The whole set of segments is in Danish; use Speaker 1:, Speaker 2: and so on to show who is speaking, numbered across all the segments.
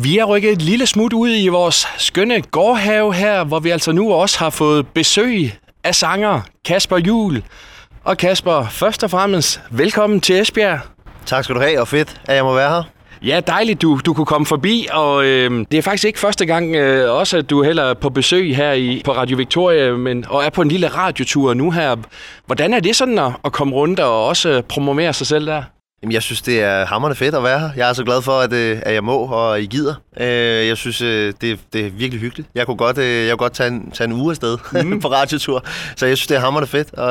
Speaker 1: Vi er rykket et lille smut ud i vores skønne gårdhave her, hvor vi altså nu også har fået besøg af sanger Kasper Jul. Og Kasper, først og fremmest, velkommen til Esbjerg.
Speaker 2: Tak skal du have, og fedt, at jeg må være her.
Speaker 1: Ja, dejligt, du, du kunne komme forbi, og øh, det er faktisk ikke første gang øh, også, at du heller er på besøg her i, på Radio Victoria, men, og er på en lille radiotur nu her. Hvordan er det sådan at, at komme rundt og også promovere sig selv der?
Speaker 2: Jamen, jeg synes, det er hammerende fedt at være her. Jeg er så glad for, at, øh, at jeg må, og I gider. Øh, jeg synes, øh, det, det er virkelig hyggeligt. Jeg kunne godt, jeg kunne godt tage, en, tage en uge afsted mm. på radiotur, så jeg synes, det er hammerende fedt, og,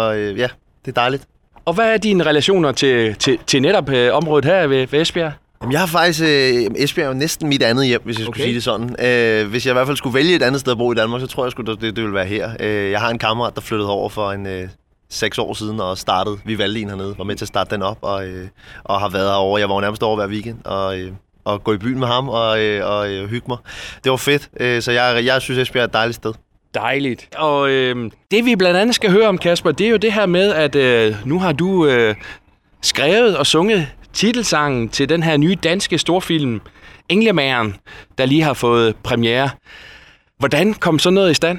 Speaker 2: og ja, det er dejligt.
Speaker 1: Og hvad er dine relationer til, til, til netop området her ved, ved Esbjerg?
Speaker 2: Jamen, jeg har faktisk... Øh, Esbjerg er jo næsten mit andet hjem, hvis jeg okay. skulle sige det sådan. Øh, hvis jeg i hvert fald skulle vælge et andet sted at bo i Danmark, så tror jeg, skulle, det, det ville være her. Øh, jeg har en kammerat, der flyttede over for en... Øh, seks år siden og startede Vi valgte en hernede, var med til at starte den op og, øh, og har været herovre. Jeg var jo nærmest over hver weekend og, øh, og gå i byen med ham og, øh, og øh, hygge mig. Det var fedt, øh, så jeg, jeg synes Esbjerg er et dejligt sted.
Speaker 1: Dejligt. Og øh, det vi blandt andet skal høre om, Kasper, det er jo det her med, at øh, nu har du øh, skrevet og sunget titelsangen til den her nye danske storfilm, Englemageren, der lige har fået premiere. Hvordan kom så noget i stand?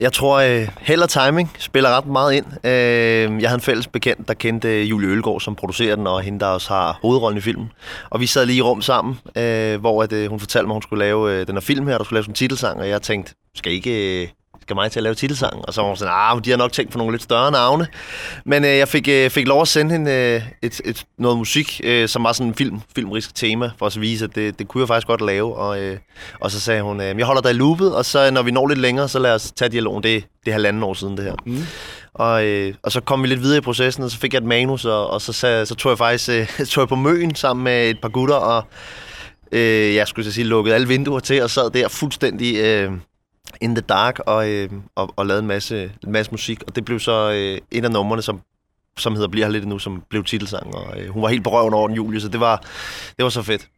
Speaker 2: Jeg tror, øh, held og timing spiller ret meget ind. Øh, jeg havde en fælles bekendt, der kendte øh, Julie Ølgaard, som producerer den, og hende, der også har hovedrollen i filmen. Og vi sad lige i rum sammen, øh, hvor at, øh, hun fortalte mig, at hun skulle lave øh, den her film her, der skulle lave en titelsang, og jeg tænkte, skal ikke... Øh, skal mig til at lave titelsang. Og så var hun sådan, ah, de har nok tænkt på nogle lidt større navne. Men øh, jeg fik, øh, fik lov at sende hende øh, et, et, noget musik, øh, som var sådan en film, filmrisk tema, for at vise, at det, det kunne jeg faktisk godt lave. Og, øh, og så sagde hun, øh, jeg holder dig i loopet, og så når vi når lidt længere, så lad os tage dialogen. Det, det er halvanden år siden, det her. Mm. Og, øh, og så kom vi lidt videre i processen, og så fik jeg et manus, og, og så, så, så tog jeg faktisk øh, tog jeg på møen sammen med et par gutter, og øh, jeg skulle sige, lukkede alle vinduer til, og sad der fuldstændig... Øh, In the Dark og, øh, og, og lavede en masse, en masse musik. Og det blev så øh, en af numrene, som, som hedder Bliver her lidt nu, som blev titelsang. Og øh, hun var helt på over den, Julie, så det var, det var så fedt.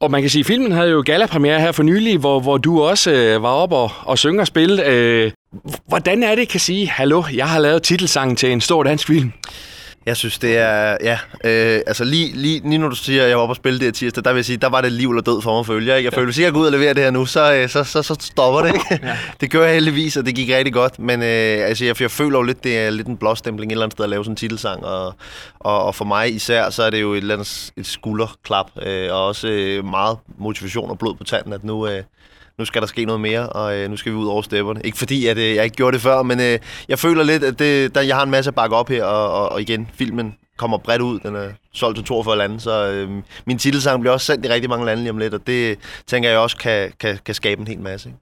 Speaker 1: Og man kan sige, at filmen havde jo gala-premiere her for nylig, hvor, hvor du også øh, var op og, og synge og spille. Øh, hvordan er det, kan sige, hallo, jeg har lavet titelsangen til en stor dansk film?
Speaker 2: Jeg synes, det er... Ja, øh, altså lige, lige, lige når du siger, at jeg var oppe og spille det her tirsdag, der vil jeg sige, der var det liv eller død for mig følge. Jeg, jeg føler, hvis jeg går ud og leverer det her nu, så, øh, så, så, så stopper det. Ikke? Ja. det gør jeg heldigvis, og det gik rigtig godt. Men øh, altså, jeg, jeg føler jo lidt, det er lidt en blåstempling et eller andet sted at lave sådan en titelsang. Og, og, og for mig især, så er det jo et, eller andet, et skulderklap, øh, og også øh, meget motivation og blod på tanden, at nu... Øh, nu skal der ske noget mere, og øh, nu skal vi ud over stepperne. Ikke fordi, at øh, jeg ikke gjorde det før, men øh, jeg føler lidt, at det, der, jeg har en masse at bakke op her, og, og, og igen, filmen kommer bredt ud. Den er solgt til 42 lande, så øh, min titelsang bliver også sendt i rigtig mange lande lige om lidt, og det tænker jeg også kan, kan, kan skabe en hel masse. Ikke?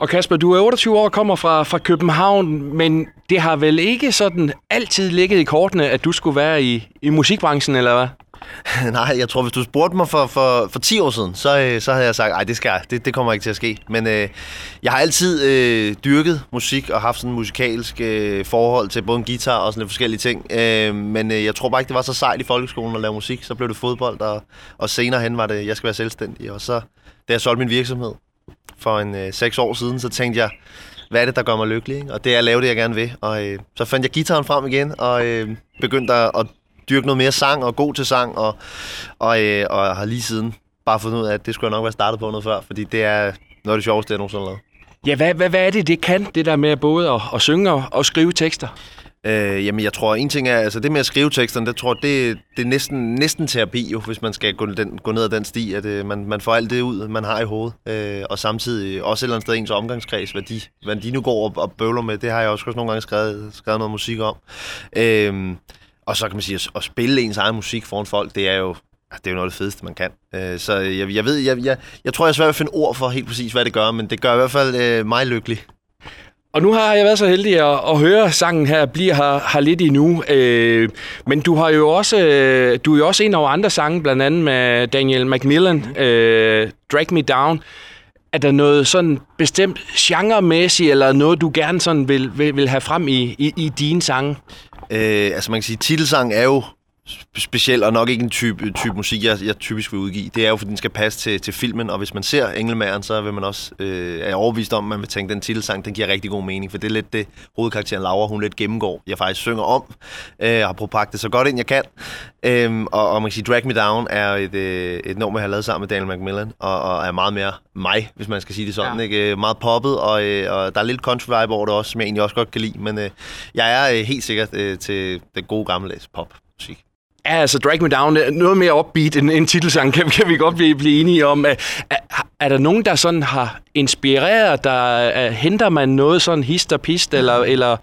Speaker 1: Og Kasper, du er 28 år og kommer fra, fra København, men det har vel ikke sådan altid ligget i kortene, at du skulle være i, i musikbranchen, eller hvad?
Speaker 2: Nej, jeg tror, hvis du spurgte mig for, for, for 10 år siden, så, øh, så havde jeg sagt, at det, skal, det, det kommer ikke til at ske. Men øh, jeg har altid øh, dyrket musik og haft sådan en musikalsk øh, forhold til både en guitar og sådan lidt forskellige ting. Øh, men øh, jeg tror bare ikke, det var så sejt i folkeskolen at lave musik. Så blev det fodbold, og, og senere hen var det, jeg skal være selvstændig. Og så, da jeg solgte min virksomhed for en øh, seks år siden, så tænkte jeg, hvad er det, der gør mig lykkelig? Ikke? Og det er at lave det, jeg gerne vil. Og øh, så fandt jeg gitaren frem igen, og øh, begyndte at, at dyrke noget mere sang og god til sang, og, og, øh, og har lige siden bare fundet ud af, at det skulle jeg nok være startet på noget før, fordi det er noget af det sjoveste, jeg nogensinde har lavet.
Speaker 1: Ja, hvad, hvad, hvad er det, det kan, det der med både at, at synge og, og skrive tekster?
Speaker 2: Øh, jamen, jeg tror, en ting er, altså det med at skrive teksterne, det tror jeg, det, det er næsten, næsten terapi, jo, hvis man skal gå, den, gå ned ad den sti, at øh, man, man får alt det ud, man har i hovedet, øh, og samtidig også et eller andet sted ens omgangskreds, hvad de, hvad de nu går og, og bøvler med, det har jeg også, også nogle gange skrevet, skrevet noget musik om. Øh, og så kan man sige, at, at spille ens egen musik foran folk, det er jo det er jo noget af det fedeste, man kan. Øh, så jeg, jeg ved, jeg, jeg, jeg tror, jeg er svært at finde ord for helt præcis, hvad det gør, men det gør i hvert fald øh, mig lykkelig.
Speaker 1: Og nu har jeg været så heldig at, at høre sangen her, bliver her, her lidt endnu. Øh, men du har jo også, øh, du er jo også en af andre sange, blandt andet med Daniel Macmillan, øh, Drag Me Down. Er der noget sådan bestemt genremæssigt, eller noget, du gerne sådan vil, vil, vil have frem i, i, i dine sange?
Speaker 2: Øh, altså man kan sige, titelsang er jo speciel, og nok ikke en type, type musik, jeg, jeg typisk vil udgive. Det er jo, fordi den skal passe til, til filmen, og hvis man ser Engelmæren, så vil man også, øh, er overbevist om, at man vil tænke, at den titelsang, den giver rigtig god mening, for det er lidt det, hovedkarakteren Laura, hun lidt gennemgår. Jeg faktisk synger om, øh, har prøvet det så godt ind, jeg kan. Øhm, og, og man kan sige, Drag Me Down er et, øh, et nummer, jeg har lavet sammen med Daniel McMillan, og, og er meget mere mig, hvis man skal sige det sådan. Ja. Ikke? Meget poppet, og, øh, og der er lidt country vibe over det også, som jeg egentlig også godt kan lide, men øh, jeg er øh, helt sikkert øh, til den gode gamle pop musik.
Speaker 1: Ja, altså Drag Me Down er noget mere upbeat end en titelsang, kan, kan vi godt blive, blive enige om. Øh, er, er, der nogen, der sådan har inspireret dig? Øh, henter man noget sådan hist og pist, eller, eller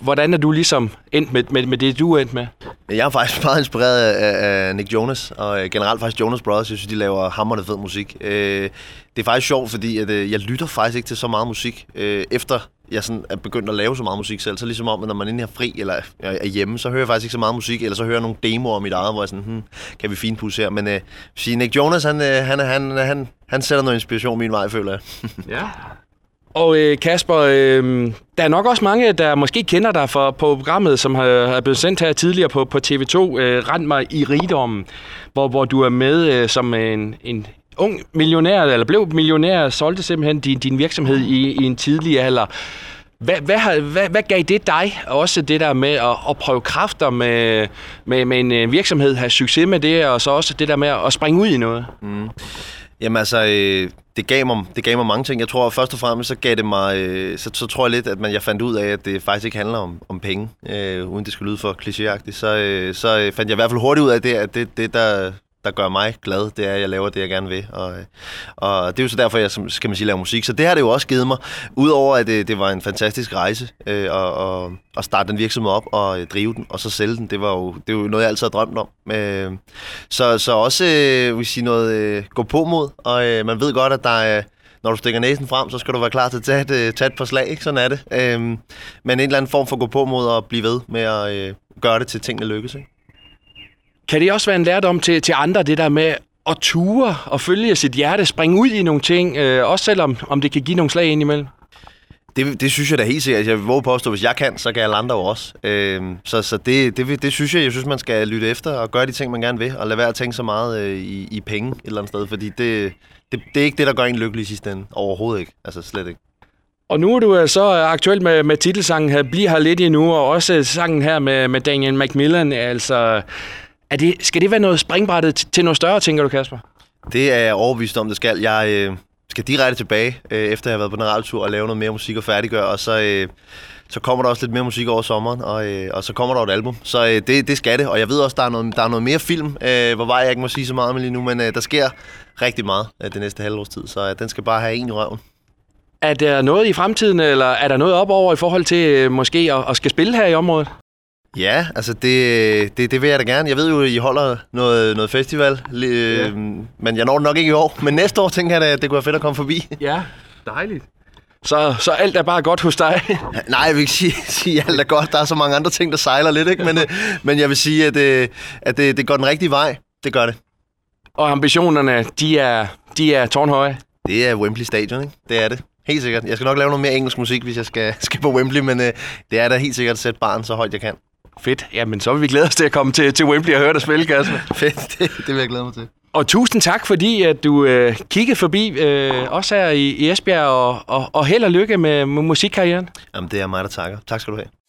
Speaker 1: hvordan er du ligesom endt med, med, med det, du er endt med?
Speaker 2: Jeg er faktisk meget inspireret af, af Nick Jonas, og generelt faktisk Jonas Brothers. Jeg synes, de laver hammerende fed musik. Øh, det er faktisk sjovt, fordi at, jeg lytter faktisk ikke til så meget musik, efter jeg sådan er begyndt at lave så meget musik selv. Så ligesom om, at når man er fri eller er hjemme, så hører jeg faktisk ikke så meget musik, eller så hører jeg nogle demoer om mit eget, hvor jeg sådan, hmm, kan vi finpudse her. Men uh, sige, Nick Jonas, han, han, han, han, han sætter noget inspiration min vej, føler jeg.
Speaker 1: ja. Og øh, Kasper, øh, der er nok også mange, der måske kender dig for, på programmet, som har, har blevet sendt her tidligere på, på TV2, øh, Rend mig i rigdommen, hvor, hvor du er med øh, som en, en ung millionær, eller blev millionær, solgte simpelthen din, din virksomhed i, i en tidlig alder. Hvad, hvad, hvad, hvad gav det dig, også det der med at, at prøve kræfter med, med, med en øh, virksomhed, have succes med det, og så også det der med at springe ud i noget? Mm.
Speaker 2: Jamen altså, øh, det, gav mig, det gav mig mange ting. Jeg tror først og fremmest, så gav det mig, øh, så, så tror jeg lidt, at man, jeg fandt ud af, at det faktisk ikke handler om, om penge, øh, uden det skulle lyde for klichéagtigt. Så, øh, så øh, fandt jeg i hvert fald hurtigt ud af det, at det, det der, der gør mig glad, det er, at jeg laver det, jeg gerne vil. Og, øh, og det er jo så derfor, jeg skal man sige, laver musik. Så det har det jo også givet mig. Udover at det, det var en fantastisk rejse øh, og, og, at starte den virksomhed op og øh, drive den, og så sælge den. Det var jo, det var jo noget, jeg altid har drømt om. Øh, så, så også øh, vil sige noget øh, gå på mod, og øh, man ved godt, at der er når du stikker næsen frem, så skal du være klar til at tage et, øh, tage et par slag, ikke? Sådan er det. Øhm, men en eller anden form for gå på mod at blive ved med at øh, gøre det til tingene lykkes, ikke?
Speaker 1: Kan det også være en lærdom til, til andre, det der med at ture og følge sit hjerte, springe ud i nogle ting, øh, også selvom om det kan give nogle slag ind imellem?
Speaker 2: Det, det synes jeg da helt sikkert. Jeg vil påstå, hvis jeg kan, så kan alle andre jo også. Øh, så så det, det, det synes jeg, jeg synes, man skal lytte efter og gøre de ting, man gerne vil, og lade være at tænke så meget øh, i, i penge et eller andet sted, fordi det, det, det er ikke det, der gør en lykkelig i sidste ende. Overhovedet ikke. Altså slet ikke.
Speaker 1: Og nu er du så aktuel med, med titelsangen her, Bliv her lidt endnu, og også sangen her med, med Daniel Macmillan. Altså, er det, skal det være noget springbrættet til noget større, tænker du, Kasper?
Speaker 2: Det er jeg overbevist om, det skal. Jeg øh, skal direkte tilbage, øh, efter jeg har været på en radiotur og lave noget mere musik og færdiggøre, og så, øh, så kommer der også lidt mere musik over sommeren, og, øh, og så kommer der et album. Så øh, det, det skal det, og jeg ved også, der er noget, der er noget mere film, øh, hvor jeg ikke må sige så meget om lige nu, men øh, der sker rigtig meget øh, det næste halvårs tid, så øh, den skal bare have en i røven.
Speaker 1: Er der noget i fremtiden, eller er der noget op over i forhold til øh, måske at, at skal spille her i området?
Speaker 2: Ja, altså det, det, det vil jeg da gerne. Jeg ved jo, at I holder noget, noget festival, ja. men jeg når det nok ikke i år. Men næste år tænker jeg, at det kunne være fedt at komme forbi.
Speaker 1: Ja, dejligt. Så, så alt er bare godt hos dig?
Speaker 2: Nej, jeg vil ikke sige, sige, at alt er godt. Der er så mange andre ting, der sejler lidt, ikke? Men, øh, men jeg vil sige, at, det, øh, at det, det går den rigtige vej. Det gør det.
Speaker 1: Og ambitionerne, de er, de er tårnhøje?
Speaker 2: Det er Wembley Stadion, ikke? Det er det. Helt sikkert. Jeg skal nok lave noget mere engelsk musik, hvis jeg skal, skal på Wembley, men øh, det er da helt sikkert at sætte barn så højt, jeg kan.
Speaker 1: Fedt. Jamen, så vil vi glæde os til at komme til, til Wembley og høre dig spille, Kasper.
Speaker 2: Fedt, det, det vil jeg glæde mig til.
Speaker 1: Og tusind tak, fordi at du øh, kiggede forbi øh, også her i, i Esbjerg, og, og, og held og lykke med, med musikkarrieren.
Speaker 2: Jamen, det er mig, der takker. Tak skal du have.